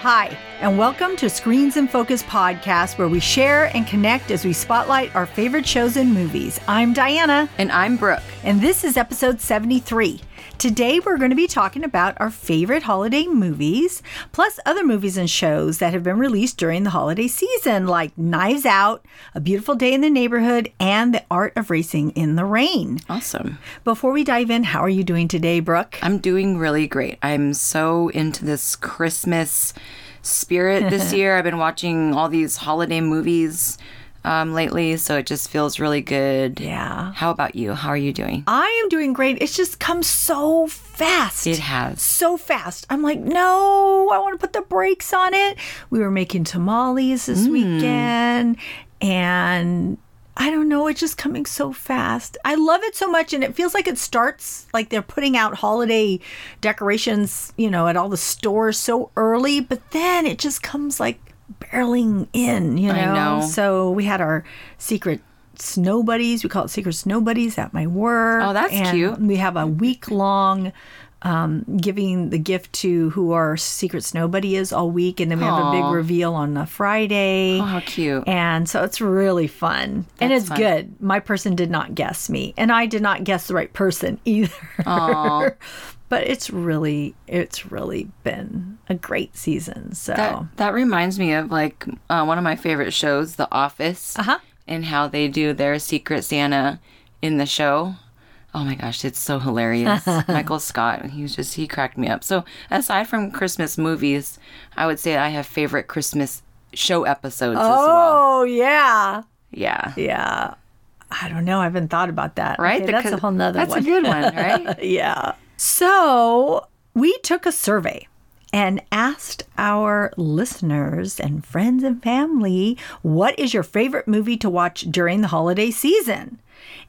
Hi, and welcome to Screens in Focus podcast, where we share and connect as we spotlight our favorite shows and movies. I'm Diana, And I'm Brooke. and this is episode 73. Today, we're going to be talking about our favorite holiday movies, plus other movies and shows that have been released during the holiday season, like Knives Out, A Beautiful Day in the Neighborhood, and The Art of Racing in the Rain. Awesome. Before we dive in, how are you doing today, Brooke? I'm doing really great. I'm so into this Christmas spirit this year. I've been watching all these holiday movies um, lately, so it just feels really good. Yeah. How about you? How are you doing? I am doing great. It's just come so fast. It has. so fast. I'm like, no, I want to put the brakes on it. We were making tamales this Mm. weekend, and I don't know, it's just coming so fast. I love it so much, and it feels like it starts like they're putting out holiday decorations, you know, at all the stores so early, but then it just comes like barreling in, you know. Know. So we had our secret snow buddies. We call it secret snow buddies at my work. Oh, that's and cute. We have a week long um, giving the gift to who our secret snow buddy is all week, and then we have a big reveal on a Friday. Oh, how cute. And so it's really fun. and it's fun. good. My person did not guess me, and I did not guess the right person either. But it's really, it's really been a great season. So, That, that reminds me of like uh, one of my favorite shows, The Office, Uh-huh. and how they do their Secret Santa in the show. Oh my gosh, it's so hilarious. Michael Scott, he was just, he cracked me up. So, aside from Christmas movies, I would say I have favorite Christmas show episodes as well. oh, yeah. Yeah. Yeah. I don't know. I haven't thought about that. Right? Okay, that's a whole nother That's one. a good one, right? yeah. So we took a survey and asked our listeners and friends and family, what is your favorite movie to watch during the holiday season?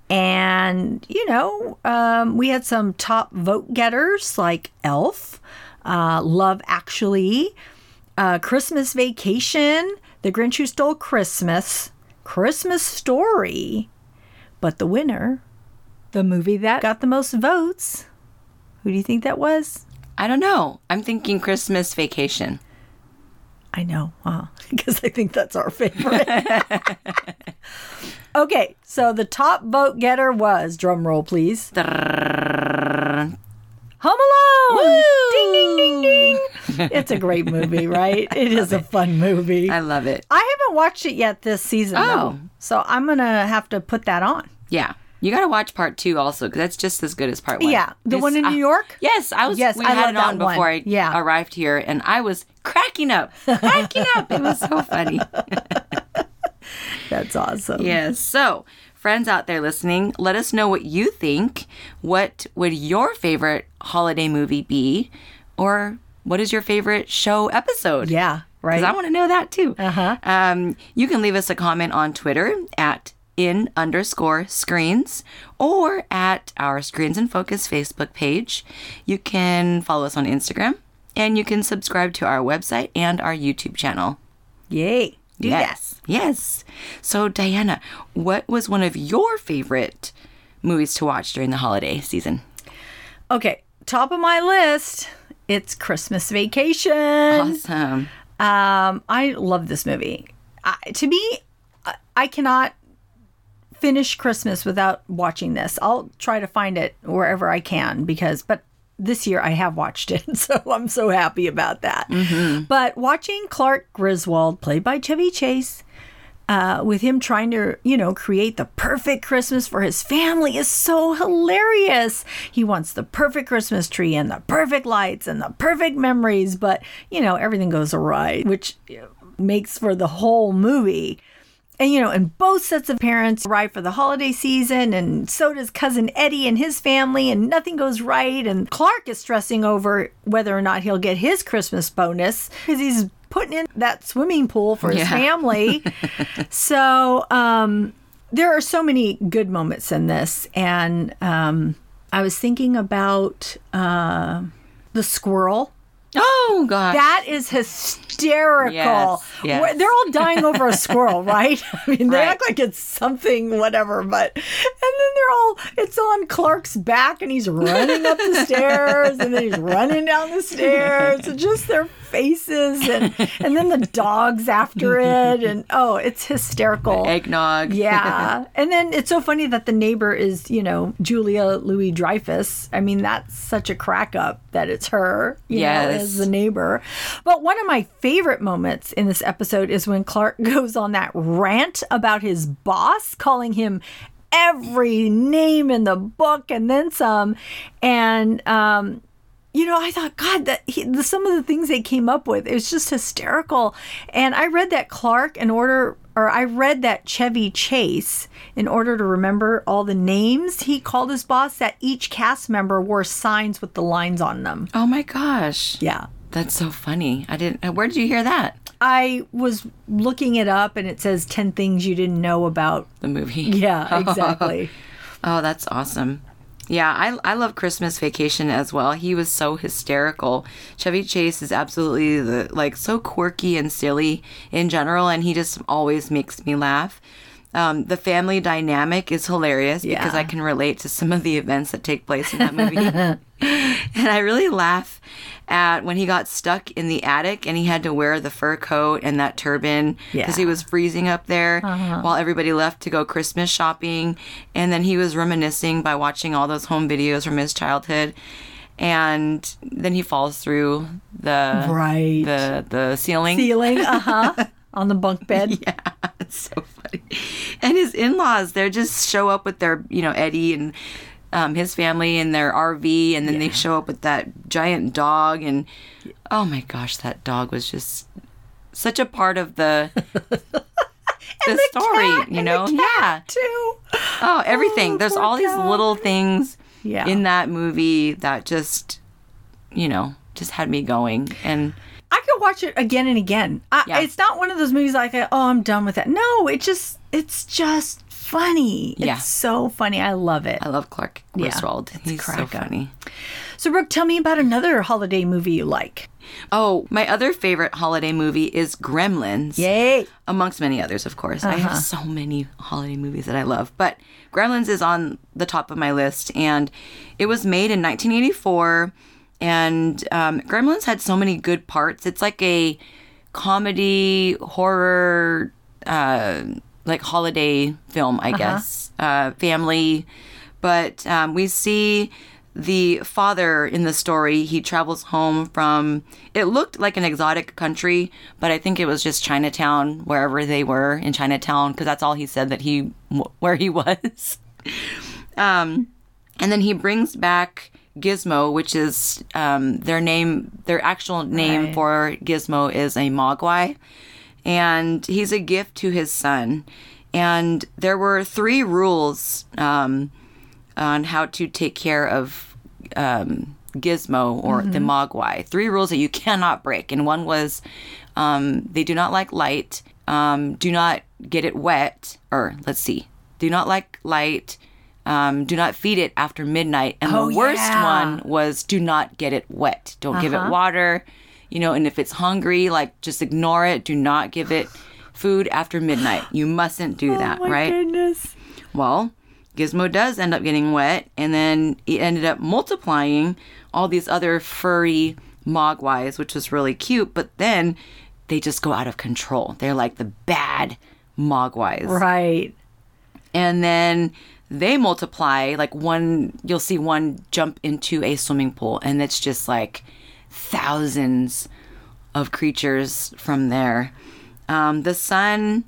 And, you know, um, we had some top vote getters like Elf, uh, Love Actually, uh, Christmas Vacation, The Grinch Who Stole Christmas, Christmas Story. But the winner, the movie that got the most votes, who do you think that was? I don't know. I'm thinking Christmas Vacation. I know, huh? Because I think that's our favorite. okay, so the top vote getter was, drum roll please, Home Alone! Ding, ding, ding, ding. It's a great movie, right? It is a fun movie. I love it. I haven't watched it yet this season, Oh. though. So I'm going to have to put that on. Yeah. You got to watch part two also because that's just as good as part one. Yeah, the one in New York? Yes, I was. Yes, we I had it on one. before I Yeah. arrived here, and I was cracking up, cracking up. It was so funny. That's awesome. yes. So, friends out there listening, let us know what you think. What would your favorite holiday movie be, or what is your favorite show episode? Yeah, right. Because I want to know that too. Uh-huh. Um, you can leave us a comment on Twitter at in underscore screens or at our Screens in Focus Facebook page. You can follow us on Instagram and you can subscribe to our website and our YouTube channel. Yay. Do that. yes. Yes. So, Diana, what was one of your favorite movies to watch during the holiday season? Okay, top of my list, it's Christmas Vacation. Awesome. Um, I love this movie. I, to me, I cannot finish Christmas without watching this. I'll try to find it wherever I can because, but this year I have watched it, so I'm so happy about that. But watching Clark Griswold, played by Chevy Chase, uh, with him trying to, you know, create the perfect Christmas for his family is so hilarious. He wants the perfect Christmas tree and the perfect lights and the perfect memories, but, you know, everything goes awry, which makes for the whole movie. And, you know, and both sets of parents arrive for the holiday season, and so does cousin Eddie and his family, and nothing goes right. And Clark is stressing over whether or not he'll get his Christmas bonus because he's putting in that swimming pool for his Yeah. family. so, um, there are so many good moments in this. And um, I was thinking about uh, the squirrel Oh God. That is hysterical. Yes, yes. They're all dying over a squirrel, right? I mean, they Right. act like it's something, whatever, but, and then they're all, it's on Clark's back and he's running up the stairs and then he's running down the stairs and just their faces and, and then the dogs after it. And oh, it's hysterical. Eggnog. Yeah. and then it's so funny that the neighbor is, you know, Julia Louis Dreyfus. I mean, that's such a crack up that it's her, you know, Yes. as the neighbor. But one of my favorite moments in this episode is when Clark goes on that rant about his boss, calling him every name in the book and then some. And, um, you know, I thought, God, that he, the, some of the things they came up with, it was just hysterical. And I read that Clark, in order, or I read that Chevy Chase, in order to remember all the names he called his boss, that each cast member wore signs with the lines on them. Oh my gosh. Yeah. That's so funny. I didn't. Uh, where did you hear that? I was looking it up and it says 10 things you didn't know about. The movie. Yeah, exactly. Oh, that's awesome. Yeah, I, I love Christmas Vacation as well. He was so hysterical. Chevy Chase is absolutely the like so quirky and silly in general, and he just always makes me laugh. Um, the family dynamic is hilarious because I can relate to some of the events that take place in that movie. and I really laugh at when he got stuck in the attic and he had to wear the fur coat and that turban because he was freezing up there while everybody left to go Christmas shopping. And then he was reminiscing by watching all those home videos from his childhood. And then he falls through the Right. the the ceiling. Ceiling, uh huh, on the bunk bed. Yeah, it's so funny. And his in-laws, they just show up with their, you know, Eddie and um, his family in their RV, and then they show up with that giant dog, and oh my gosh, that dog was just such a part of the the, story, cat, you know? the Yeah. Too. Oh, everything. Oh, There's all these cat. little things Yeah. in that movie that just, you know, just had me going, and. I could watch it again and again. I, Yeah. It's not one of those movies like, oh, I'm done with that. No, it just, it's just funny. Yeah. It's so funny. I love it. I love Clark Yeah, Griswold. it's He's so up. funny. So, Brooke, tell me about another holiday movie you like. Oh, my other favorite holiday movie is Gremlins. Yay. Amongst many others, of course. I Uh-huh. have so many holiday movies that I love. But Gremlins is on the top of my list. And it was made in 1984. And um, Gremlins had so many good parts. It's like a comedy, horror, uh, like holiday film, I guess. Uh, family. But um, we see the father in the story he travels home from it looked like an exotic country but i think it was just chinatown wherever they were in chinatown because that's all he said that he where he was um and then he brings back gizmo which is um their name their actual name Right. for gizmo is a mogwai and he's a gift to his son and there were three rules um on how to take care of um, Gizmo or the Mogwai. Three rules that you cannot break, and one was um, they do not like light. Um, do not get it wet, or let's see, do not like light. Um, do not feed it after midnight. And Oh, the worst yeah. one was do not get it wet. Don't give it water. You know, and if it's hungry, like just ignore it. Do not give it food after midnight. You mustn't do oh that, oh, my right? goodness. Well, Gizmo does end up getting wet, and then it ended up multiplying all these other furry mogwais, which was really cute. But then they just go out of control. They're like the bad mogwais. Right. And then they multiply. Like one, you'll see one jump into a swimming pool, and it's just like thousands of creatures from there. Um, the son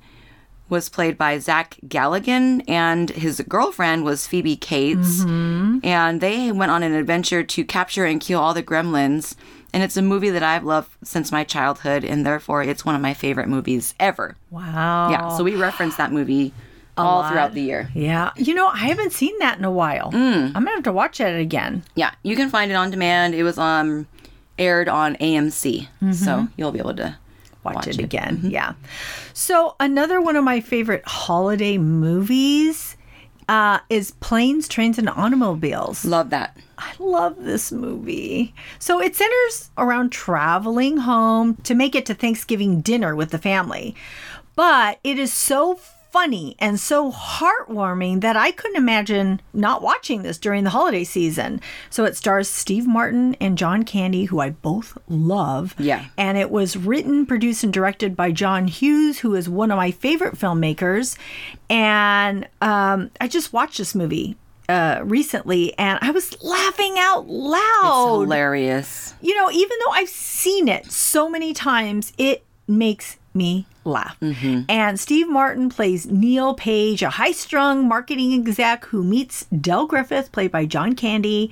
was played by Zach Galligan, and his girlfriend was Phoebe Cates. And they went on an adventure to capture and kill all the gremlins. And it's a movie that I've loved since my childhood, and therefore it's one of my favorite movies ever. Wow. Yeah, so we reference that movie all lot. throughout the year. Yeah. You know, I haven't seen that in a while. Mm. I'm going to have to watch it again. Yeah, you can find it on demand. It was um aired on AMC, so you'll be able to Watch, Watch it, it. again. Yeah. So, another one of my favorite holiday movies uh, is Planes, Trains, and Automobiles. Love that. I love this movie. So it centers around traveling home to make it to Thanksgiving dinner with the family. But it is so funny and so heartwarming that I couldn't imagine not watching this during the holiday season. So it stars Steve Martin and John Candy, who I both love. Yeah. And it was written, produced, and directed by John Hughes, who is one of my favorite filmmakers. And um, I just watched this movie uh, recently and I was laughing out loud. It's hilarious. You know, even though I've seen it so many times, it makes me laugh. Mm-hmm. And Steve Martin plays Neil Page, a high strung marketing exec who meets Del Griffith, played by John Candy,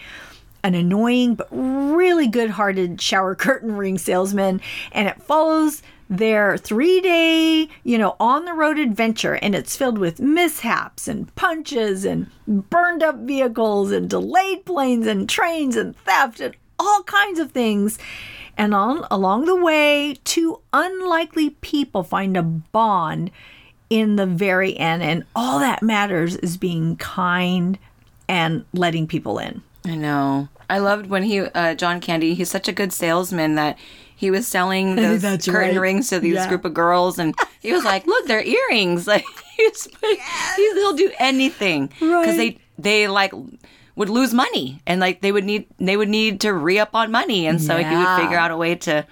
an annoying but really good hearted shower curtain ring salesman. And it follows their three day, you know, on the road adventure. And it's filled with mishaps and punches and burned up vehicles and delayed planes and trains and theft and all kinds of things. And on along the way, two unlikely people find a bond in the very end. And all that matters is being kind and letting people in. I know. I loved when he, uh, John Candy, he's such a good salesman that he was selling those curtain right. rings to these Yeah. group of girls, and he was like, "Look, they're earrings." Like he's, he's he'll do anything because they they like would lose money and like they would need they would need to re up on money, and so he would figure out a way to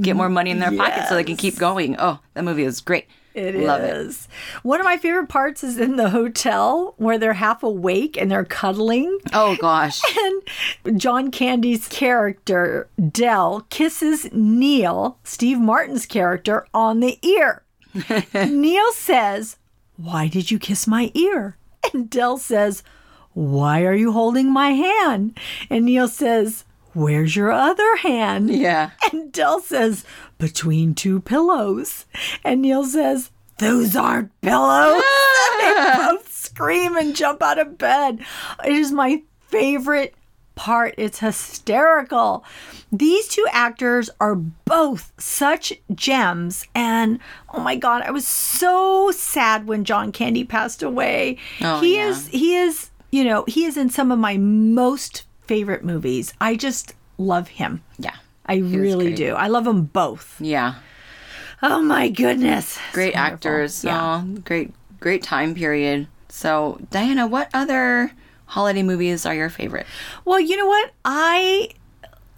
get more money in their pocket so they can keep going. Oh, that movie is great. It is. Love it. One of my favorite parts is in the hotel where they're half awake and they're cuddling. Oh gosh. And John Candy's character, Del, kisses Neil, Steve Martin's character, on the ear. Neil says, Why did you kiss my ear? And Del says, Why are you holding my hand? And Neil says, Where's your other hand? Yeah. And Del says, Between two pillows. And Neil says, Those aren't pillows. they ah. both scream and jump out of bed. It is my favorite part. It's hysterical. These two actors are both such gems. And oh my God, I was so sad when John Candy passed away. Oh, he yeah. is, he is, you know, he is in some of my most favorite movies. I just love him. Yeah. I really do. I love them both. Yeah. Oh my goodness. great actors. Yeah. Oh, great, great time period. So, Diana, what other holiday movies are your favorite? Well, you know what? I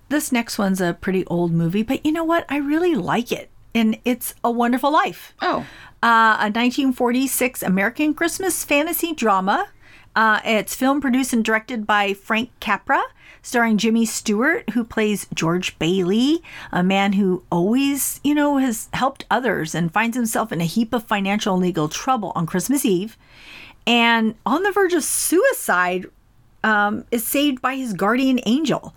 this next one's a pretty old movie, but you know what? I really like it. And it's A Wonderful Life. Oh, Uh, a 1946 American Christmas fantasy drama. Uh, it's film produced and directed by Frank Capra, starring Jimmy Stewart, who plays George Bailey, a man who always, you know, has helped others and finds himself in a heap of financial and legal trouble on Christmas Eve. And on the verge of suicide, um, is saved by his guardian angel,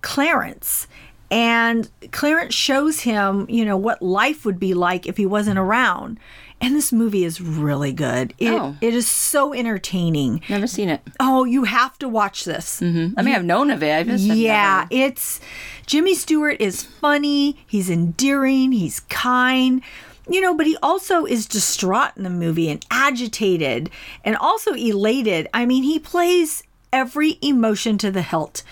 Clarence. And Clarence shows him, you know, what life would be like if he wasn't around. And this movie is really good. It, Oh. it is so entertaining. never seen it. Oh, you have to watch this. I mean, I've known of it. I just Yeah, never- it's Jimmy Stewart is funny, he's endearing, he's kind. You know, but he also is distraught in the movie and agitated and also elated. I mean, he plays every emotion to the hilt.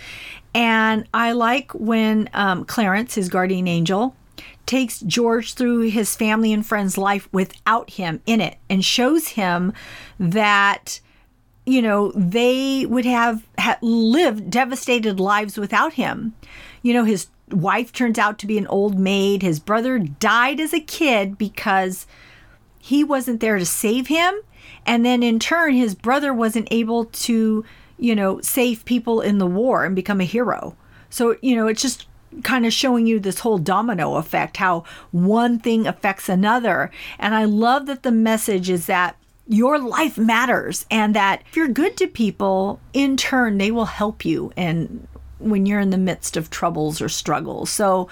And I like when um, Clarence, his guardian angel, takes George through his family and friends' life without him in it and shows him that you know, they would have ha- lived devastated lives without him. You know, his wife turns out to be an old maid. His brother died as a kid because he wasn't there to save him. And then in turn, his brother wasn't able to, you know, save people in the war and become a hero. So, you know, it's just kind of showing you this whole domino effect, how one thing affects another. And I love that the message is that your life matters and that if you're good to people, in turn, they will help you. And when you're in the midst of troubles or struggles. So,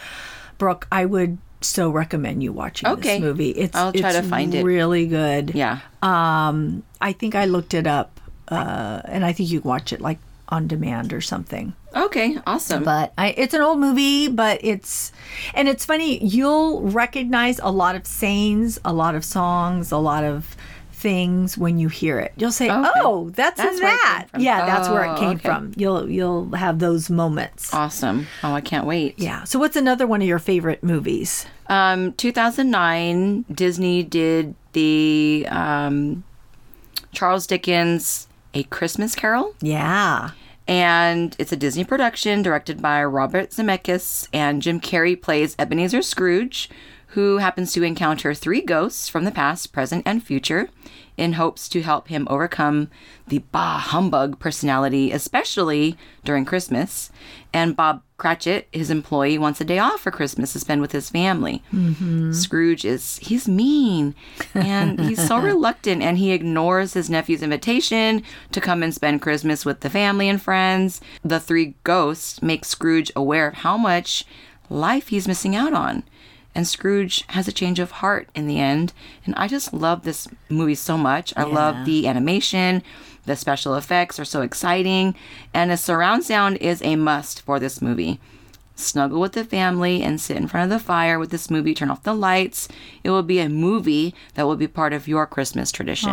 Brooke, I would so recommend you watching Okay. this movie. It's I'll try it's to find it. Really good. Yeah. Um, I think I looked it up, uh, and I think you watch it like on demand or something. Okay. Awesome. But I, it's an old movie, but it's and it's funny. You'll recognize a lot of sayings, a lot of songs, a lot of things when you hear it. You'll say, Okay. "Oh, that's, That's in where it came that." Yeah, that's where Oh, it came okay. from. You'll you'll have those moments. Awesome. Oh, I can't wait. Yeah. So, what's another one of your favorite movies? Um, 2009, Disney did the um, Charles Dickens A Christmas Carol. Yeah. and it's a Disney production directed by Robert Zemeckis, and Jim Carrey plays Ebenezer Scrooge, who happens to encounter three ghosts from the past, present, and future in hopes to help him overcome the bah humbug personality, especially during Christmas. And Bob Cratchit, his employee, wants a day off for Christmas to spend with his family. Mm-hmm. Scrooge is he's mean and he's so reluctant and he ignores his nephew's invitation to come and spend Christmas with the family and friends. The three ghosts make Scrooge aware of how much life he's missing out on. And Scrooge has a change of heart in the end. And I just love this movie so much. I love the animation. The special effects are so exciting. And the surround sound is a must for this movie snuggle with the family and sit in front of the fire with this movie turn off the lights it will be a movie that will be part of your christmas tradition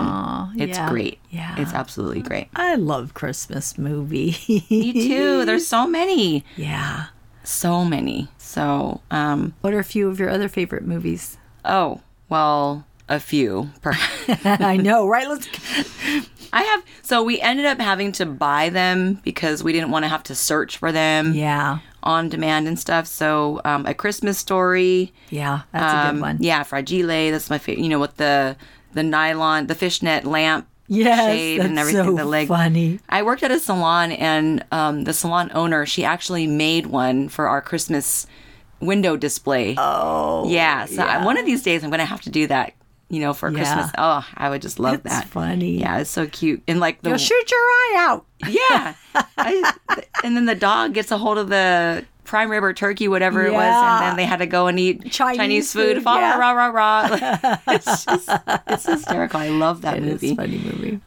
it's yeah. great Yeah. it's absolutely great I love Christmas movies. me too there's so many yeah. So many so um What are a few of your other favorite movies? oh well a few I know, right? Let's. i have so we ended up having to buy them because we didn't want to have to search for them Yeah. on demand and stuff so um, a christmas story Yeah. That's a Um, good one. Yeah, fragile. That's my favorite. You know, with the the nylon, the fishnet lamp Yes. shade and that's everything. so the leg. funny. I worked at a salon, and um, the salon owner she actually made one for our Christmas window display. Oh. yeah. So I, one of these days, I'm gonna have to do that. You know, for Yeah. Christmas. Oh, I would just love That's that. funny. Yeah, it's so cute. And like the You'll shoot your eye out. yeah, I, and then the dog gets a hold of the prime rib or turkey, whatever it was, and then they had to go and eat Chinese Chinese, food. food, yeah. rah, rah, rah. it's just it's hysterical. I love that It's a movie. funny movie.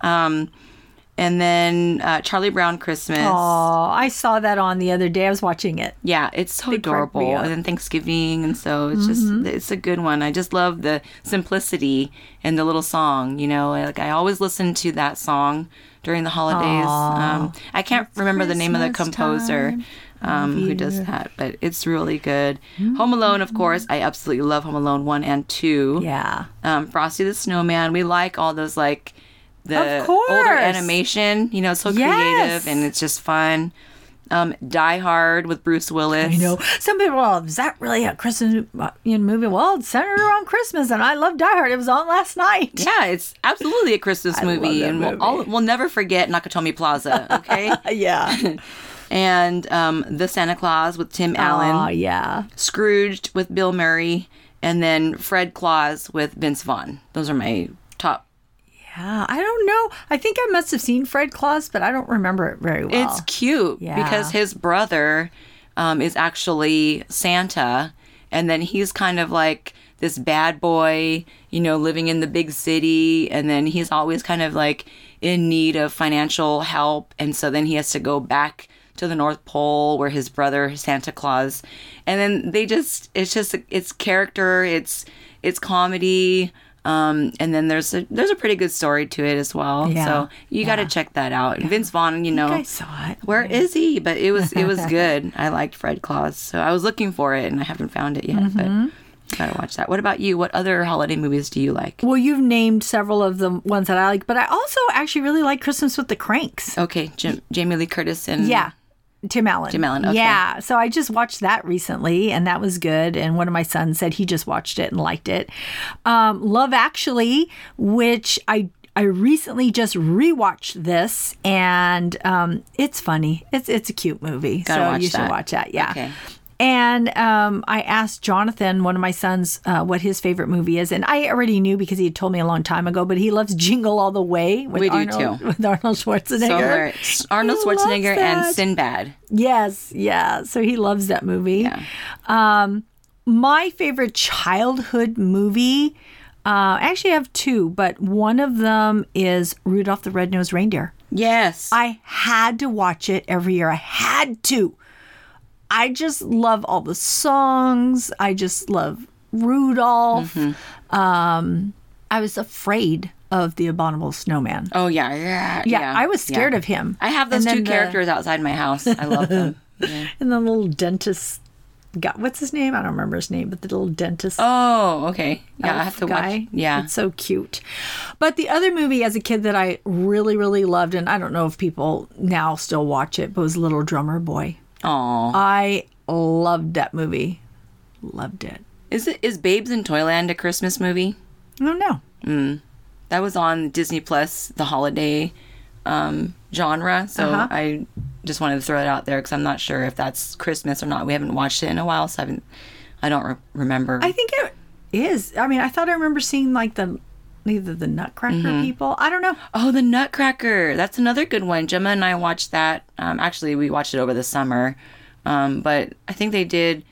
And then uh, Charlie Brown Christmas. Oh, I saw that on the other day. I was watching it. Yeah, it's so They adorable. And then Thanksgiving, and so it's just it's a good one. I just love the simplicity and the little song. You know, like I always listen to that song during the holidays. Um, I can't remember the name of the composer. time Um, who does that? But it's really good. Home Alone, of course, I absolutely love Home Alone one and two. Yeah. Um, Frosty the Snowman, we like all those like the older animation. You know, so Yes. creative and it's just fun. Um, Die Hard with Bruce Willis. I know. Some people, well, is that really a Christmas uh, you movie? Well, it's centered around Christmas, and I love Die Hard. It was on last night. Yeah, it's absolutely a Christmas movie, and we'll, all, we'll never forget Nakatomi Plaza. Okay, Yeah. and um, the Santa Claus with Tim Oh, Allen, yeah. Scrooged with Bill Murray, and then Fred Claus with Vince Vaughn. Those are my top. Yeah. I don't know. I think I must have seen Fred Claus, but I don't remember it very well. It's cute Yeah. because his brother um, is actually Santa, and then he's kind of like this bad boy, you know, living in the big city, and then he's always kind of like in need of financial help, and so then he has to go back to the North Pole where his brother Santa Claus, and then they just it's just it's character, it's it's comedy. Um, and then there's a there's a pretty good story to it as well. Yeah. So you got to check that out. And Vince Vaughn, you know, I saw it. where is he? But it was it was good. I liked Fred Claus, so I was looking for it and I haven't found it yet. Mm-hmm. But gotta watch that. What about you? What other holiday movies do you like? Well, you've named several of the ones that I like, but I also actually really like Christmas with the Kranks. Okay, Jim, Jamie Lee Curtis and Yeah. Tim Allen. Tim Allen, okay. Yeah. So I just watched that recently and that was good. And one of my sons said he just watched it and liked it. Um, Love Actually, which I I recently just rewatched this and um, it's funny. It's it's a cute movie. Gotta so watch you should that. watch that. Yeah. Okay. And um, I asked Jonathan, one of my sons, uh, what his favorite movie is, and I already knew because he had told me a long time ago. But he loves Jingle All the Way with We do Arnold, too. with Arnold Schwarzenegger. So. Arnold Schwarzenegger and. Sinbad. Yes, yeah. So he loves that movie. Yeah. Um, my favorite childhood movie, uh, I actually have two, but one of them is Rudolph the Red-Nosed Reindeer. Yes. I had to watch it every year. I had to. I just love all the songs. I just love Rudolph. Um, I was afraid of the Abominable Snowman. Oh yeah, yeah, yeah, I was scared yeah. of him. I have those two the- characters outside my house. I love them. Yeah. And the little dentist guy. What's his name? I don't remember his name, but the little dentist. Oh, okay. Yeah, I have to guy. watch. Yeah. It's so cute. But the other movie as a kid that I really, really loved, and I don't know if people now still watch it, but was Little Drummer Boy. Oh, I loved that movie. Loved it. is it is Babes in Toyland a Christmas movie? I don't know. That was on Disney Plus, the holiday um, genre. So Uh-huh. I just wanted to throw it out there because I'm not sure if that's Christmas or not. We haven't watched it in a while, so I haven't. I don't re- remember. I think it is. I mean, I thought I remember seeing like the either the Nutcracker Mm-hmm. people. I don't know. Oh, the Nutcracker. That's another good one. Gemma and I watched that. Um, actually, we watched it over the summer. Um, but I think they did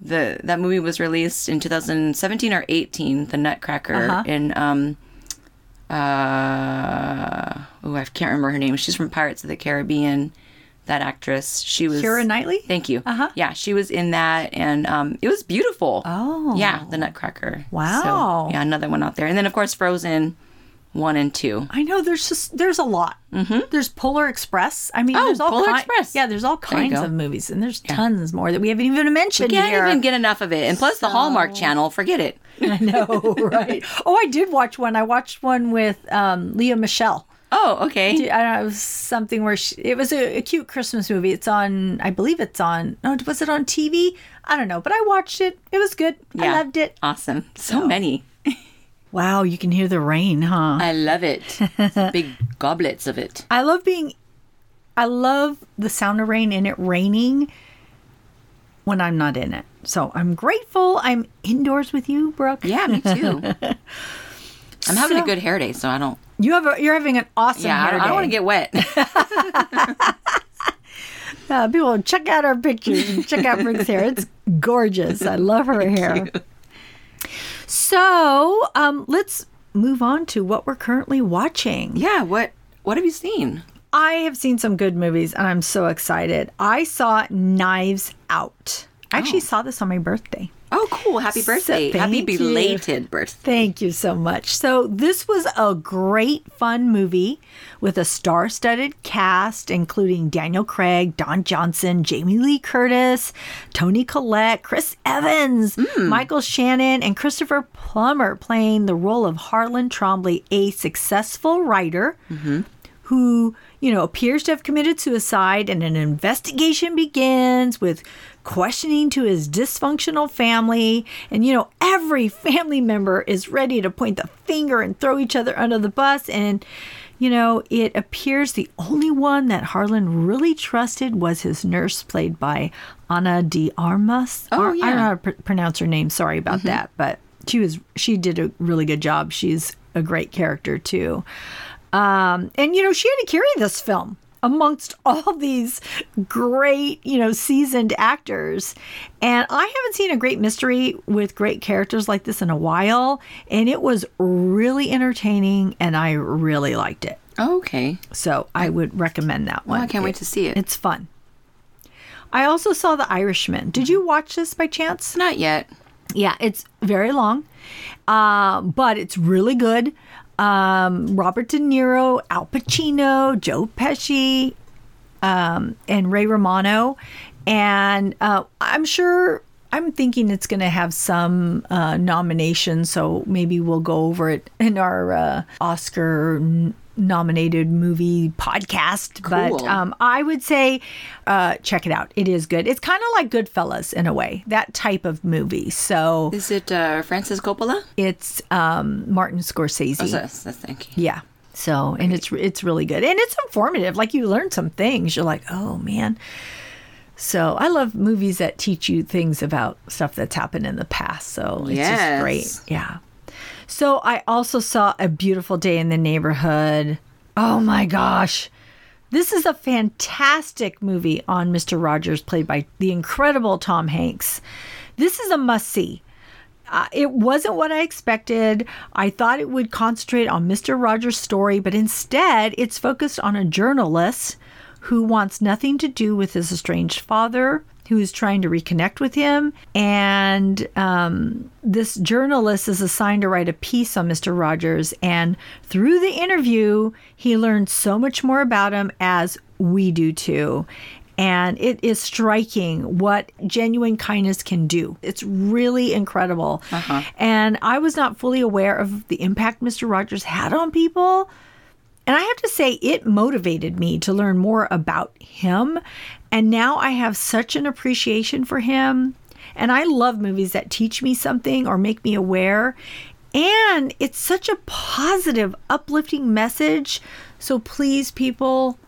the that movie was released in 2017 or 18. The Nutcracker Uh-huh. in um uh oh I can't remember her name. She's from Pirates of the Caribbean. That actress. She was Keira Knightley? Thank you. Uh-huh. Yeah, she was in that, and um, it was beautiful. Oh. yeah, the Nutcracker. Wow. So, yeah, another one out there, and then of course Frozen one and two. I know there's just there's a lot. Mm-hmm. There's Polar Express. I mean, Oh, there's all Polar ki- Express. Yeah, there's all kinds of movies, and there's tons more that we haven't even mentioned We Can't here. even get enough of it. And plus the Hallmark Channel, forget it. I know, right? Oh, I did watch one. I watched one with um, Lea Michele. Oh, okay. I don't know, it was something where she, it was a, a cute Christmas movie. It's on, I believe it's on. No, was it on TV? I don't know, but I watched it. It was good. I loved it. Awesome. So many. Wow, you can hear the rain, huh? I love it. Big goblets of it. I love being I love the sound of rain and it raining when I'm not in it. So I'm grateful I'm indoors with you, Brooke. Yeah, me too. I'm having So- a good hair day, so I don't. You have a, you're having an awesome Yeah, hair I don't want to get wet. uh, people check out our pictures and check out Brooke's hair. It's gorgeous. I love her hair. So, um, let's move on to what we're currently watching. yeah. What What have you seen? I have seen some good movies and I'm so excited. I saw Knives Out. I actually saw this on my birthday. Oh, cool! Happy birthday! Happy thank you. belated birthday. Thank you so much. So, this was a great, fun movie with a star studded cast, including Daniel Craig, Don Johnson, Jamie Lee Curtis, Toni Collette, Chris Evans, hmm. Michael Shannon, and Christopher Plummer playing the role of Harlan Thrombey, a successful writer mm-hmm. Who, you know, appears to have committed suicide, and an investigation begins with questioning to his dysfunctional family. And, you know, every family member is ready to point the finger and throw each other under the bus. And, you know, it appears the only one that Harlan really trusted was his nurse, played by Ana de Armas. Oh, Ar- I don't know how to pr- pronounce her name. Sorry about mm-hmm. that. But she was, she did a really good job. She's a great character, too. Um, and you know, she had to carry this film amongst all these great, you know, seasoned actors. And I haven't seen a great mystery with great characters like this in a while. And it was really entertaining and I really liked it. Oh, okay. So I would recommend that one. Oh, I can't wait to see it. It's fun. I also saw The Irishman. Did you watch this by chance? Not yet. Yeah, it's very long, uh, but it's really good. Um, Robert De Niro, Al Pacino, Joe Pesci, um, and Ray Romano. And uh, I'm sure, I'm thinking it's going to have some uh, nominations. So maybe we'll go over it in our uh, Oscar nominated movie podcast. But um, I would say uh, check it out. It is good. It's kind of like Goodfellas in a way, that type of movie. So Is it uh, Francis Coppola? it's um, Martin Scorsese. Oh, that's, that's, thank you. Yeah. So, and it's it's really good, and it's informative. Like you learn some things. You're like, oh man. So I love movies that teach you things about stuff that's happened in the past. So it's Yes. just great. Yeah. So I also saw a beautiful day in the neighborhood. Oh my gosh. This is a fantastic movie on Mr. Rogers, played by the incredible Tom Hanks. This is a must see. Uh, it wasn't what I expected. I thought it would concentrate on Mr. Rogers' story, but instead it's focused on a journalist who wants nothing to do with his estranged father, who's trying to reconnect with him. And um, this journalist is assigned to write a piece on Mr. Rogers. And through the interview, he learned so much more about him, as we do too. And it is striking what genuine kindness can do. It's really incredible. And I was not fully aware of the impact Mr. Rogers had on people. And I have to say, it motivated me to learn more about him. And now I have such an appreciation for him. And I love movies that teach me something or make me aware. And it's such a positive, uplifting message. So please, people,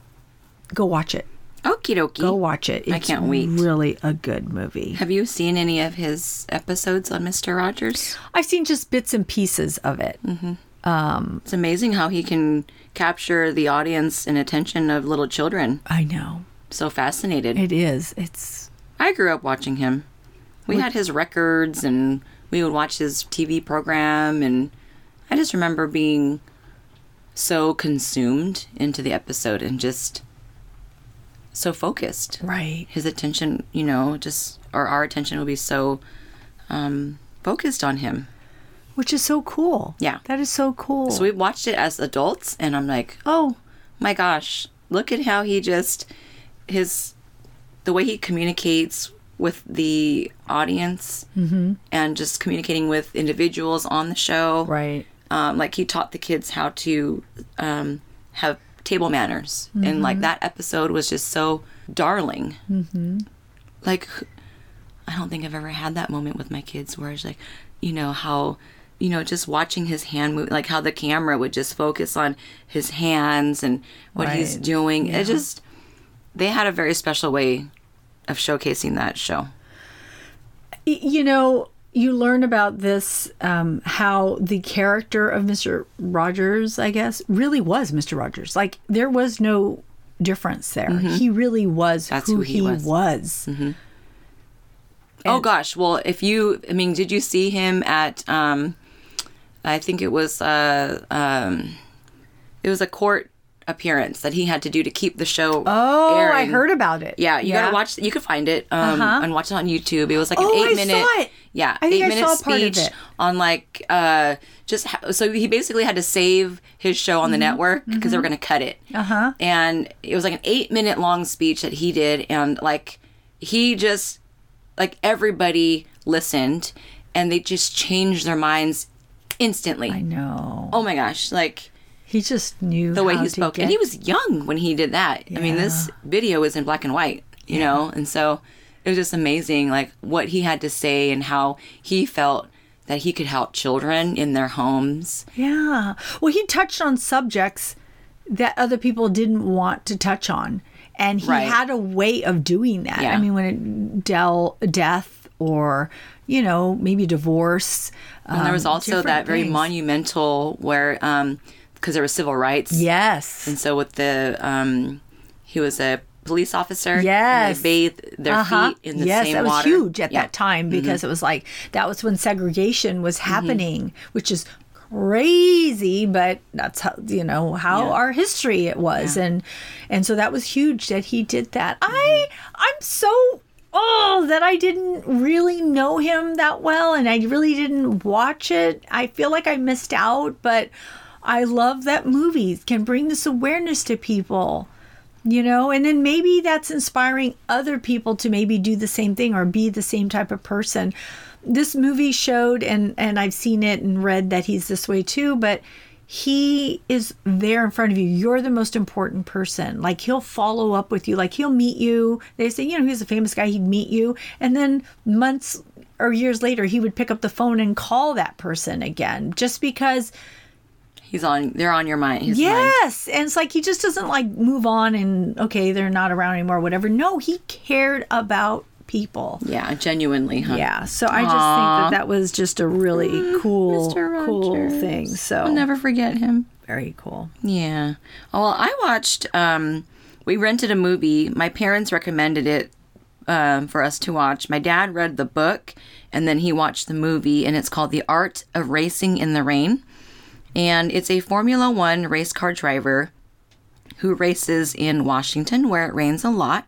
go watch it. Okie dokie. Go watch it. It's I can't wait. Really a good movie. Have you seen any of his episodes on Mr. Rogers? I've seen just bits and pieces of it. Mm-hmm. It's amazing how he can capture the audience and attention of little children. I know. So fascinated. It is. It's I grew up watching him. We had his records and we would watch his TV program and I just remember being so consumed into the episode and just so focused. right. His attention, you know, just or our attention would be so um focused on him. Which is so cool. Yeah. That is so cool. So we watched it as adults and I'm like, "Oh my gosh, look at how he just his the way he communicates with the audience and just communicating with individuals on the show. Right. Um, like he taught the kids how to um, have table manners, and like that episode was just so darling. Mm-hmm. Like, I don't think I've ever had that moment with my kids where it's like, you know how. You know, just watching his hand move, like how the camera would just focus on his hands and what he's doing. Yeah. It just, they had a very special way of showcasing that show. You know, you learn about this um, how the character of Mr. Rogers, I guess, really was Mr. Rogers. Like there was no difference there. He really was That's who, who he, he was. was. oh gosh, well, if you, I mean, did you see him at? um I think it was uh um it was a court appearance that he had to do to keep the show. Oh, I heard about it. Yeah, you gotta watch. You could find it um, Uh-huh. and watch it on YouTube. It was like an Oh, I eight minute. saw it. Yeah, I eight minute saw part of speech on like uh just so he basically had to save his show on the network because they were gonna cut it. Mm-hmm. Uh-huh. And it was like an eight minute long speech that he did, and like he just like everybody listened, and they just changed their minds instantly. I know. Oh my gosh! Like He just knew the way he spoke. get- And he was young when he did that. I mean, this video was in black and white, you know? And so it was just amazing, like what he had to say and how he felt that he could help children in their homes. Yeah. Well, he touched on subjects that other people didn't want to touch on. And he Right. had a way of doing that. Yeah. I mean, when it dealt death or, you know, maybe divorce. And there was um, also that very monumental where, um, because there was civil rights. Yes. And so with the, um, he was a police officer. and Yes. they bathed their Uh-huh. feet in the yes, same water. Yes, that was water. huge at Yeah. Mm-hmm. that time because it was like that was when segregation was happening, which is crazy, but that's how you know how Yeah. our history it was, and and so that was huge that he did that. Mm-hmm. I I'm so oh that I didn't really know him that well, and I really didn't watch it. I feel like I missed out, but I love that movies can bring this awareness to people you know? And then maybe that's inspiring other people to maybe do the same thing or be the same type of person. This movie showed and and i've seen it and read that he's this way too but he is there in front of you. You're the most important person. Like he'll follow up with you. Like he'll meet you. They say you know he's a famous guy. He'd meet you. And then months or years later he would pick up the phone and call that person again just because He's on, they're on your mind. His mind. Yes. And it's like he just doesn't like move on and okay, they're not around anymore, whatever. No, he cared about people. Yeah, genuinely, huh? Yeah. So I just think that that was just a really cool, cool thing. So I'll never forget him. very cool. Yeah. Oh, well, I watched. Um, we rented a movie. My parents recommended it um, for us to watch. My dad read the book, and then he watched the movie, and it's called "The Art of Racing in the Rain," and it's a Formula One race car driver who races in Washington, where it rains a lot.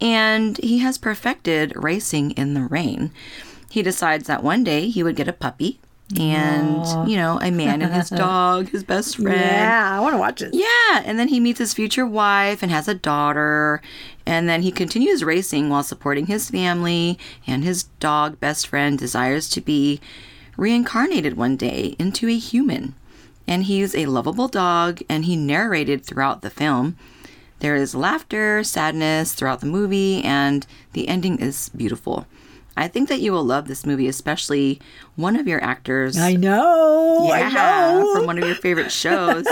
and he has perfected racing in the rain. He decides that one day he would get a puppy and, you know, a man and his dog, his best friend. Yeah, I want to watch it. Yeah, and then he meets his future wife and has a daughter. And then he continues racing while supporting his family, and his dog best friend desires to be reincarnated one day into a human. And he's a lovable dog, and he narrated throughout the film. There is laughter, sadness throughout the movie, and the ending is beautiful. I think that you will love this movie, especially one of your actors. I know. I know. from one of your favorite shows,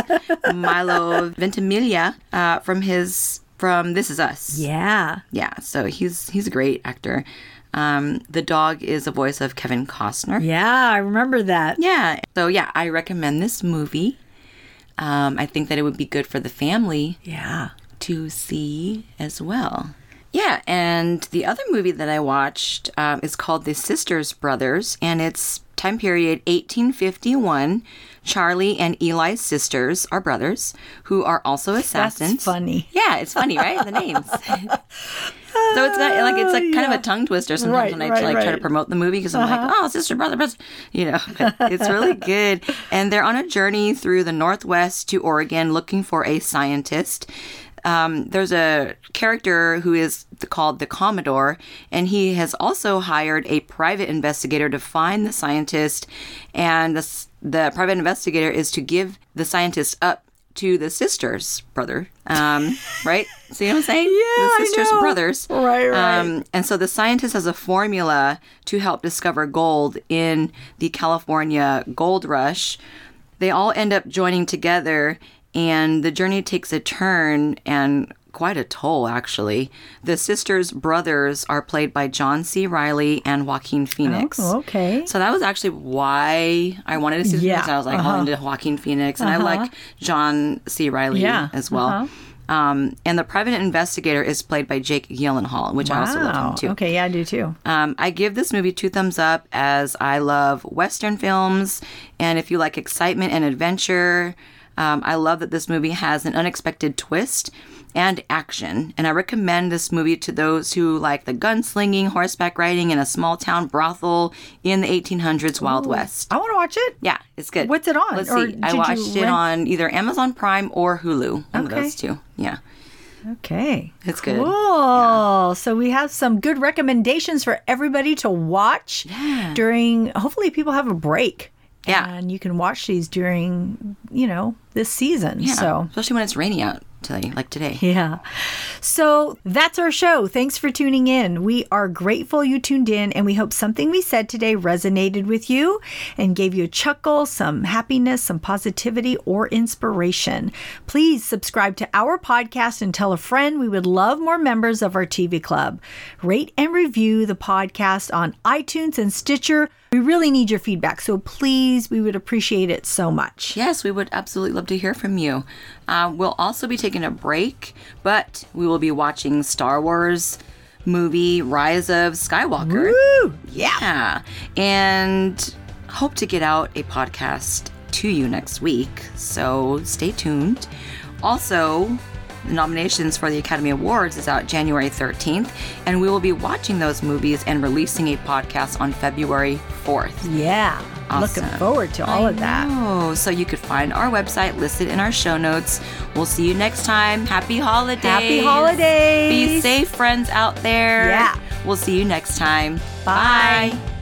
Milo Ventimiglia, uh, from his from This Is Us. yeah. Yeah, so he's he's a great actor. Um, the dog is a voice of Kevin Costner. Yeah, I remember that. Yeah, so yeah, I recommend this movie. Um, I think that it would be good for the family Yeah. to see as well. Yeah, and the other movie that I watched um, is called The Sisters Brothers, and it's time period 1851. Charlie and Eli's sisters are brothers who are also assassins. funny. Yeah, it's funny, right? The names. so it's got, like it's like kind of a tongue twister sometimes Right, when I right, like try to promote the movie because I'm like, oh, sister, brother, brother, you know. It's really good, and they're on a journey through the Northwest to Oregon looking for a scientist. Um, there's a character who is called the Commodore, and he has also hired a private investigator to find the scientist. And the, the private investigator is to give the scientist up to the sisters, brother. Um, right? See what I'm saying? Yeah, the sisters, brothers. Right, right. Um, and so the scientist has a formula to help discover gold in the California gold rush. They all end up joining together, and the journey takes a turn and quite a toll, actually. The sisters' brothers are played by John C. Reilly and Joaquin Phoenix. Oh, okay. So that was actually why I wanted to see this Yeah, because I was like uh-huh. all into Joaquin Phoenix, and I like John C. Reilly Yeah, as well. uh-huh. Um, and the private investigator is played by Jake Gyllenhaal, which I also love Wow. him too. Okay, yeah, I do too. Um, I give this movie two thumbs up as I love Western films. And if you like excitement and adventure, um, I love that this movie has an unexpected twist and action. And I recommend this movie to those who like the gunslinging, horseback riding, in a small town brothel in the 1800s Wild West. I want to watch it. Yeah, it's good. What's it on? Let's Or see. I watched it on either Amazon Prime or Hulu. One of Okay. those two. Yeah. Okay. It's good. Cool. So we have some good recommendations for everybody to watch during hopefully people have a break. Yeah. And you can watch these during, you know, this season. Yeah. So Especially when it's rainy out today, like today. Yeah. So that's our show. Thanks for tuning in. We are grateful you tuned in, and we hope something we said today resonated with you and gave you a chuckle, some happiness, some positivity, or inspiration. Please subscribe to our podcast and tell a friend. We would love more members of our TV club. Rate and review the podcast on iTunes and Stitcher. We really need your feedback, so please, we would appreciate it so much. Yes, we would absolutely love to hear from you. Uh, we'll also be taking a break, but we will be watching Star Wars movie Rise of Skywalker. Woo! Yeah. And hope to get out a podcast to you next week. So stay tuned. Also, the nominations for the Academy Awards is out January 13th, and we will be watching those movies and releasing a podcast on February 4th. Yeah. Looking forward to all of that. Oh, so you could find our website listed in our show notes. We'll see you next time. Happy holidays. Happy holidays. Be safe, friends out there. Yeah. We'll see you next time. Bye. Bye.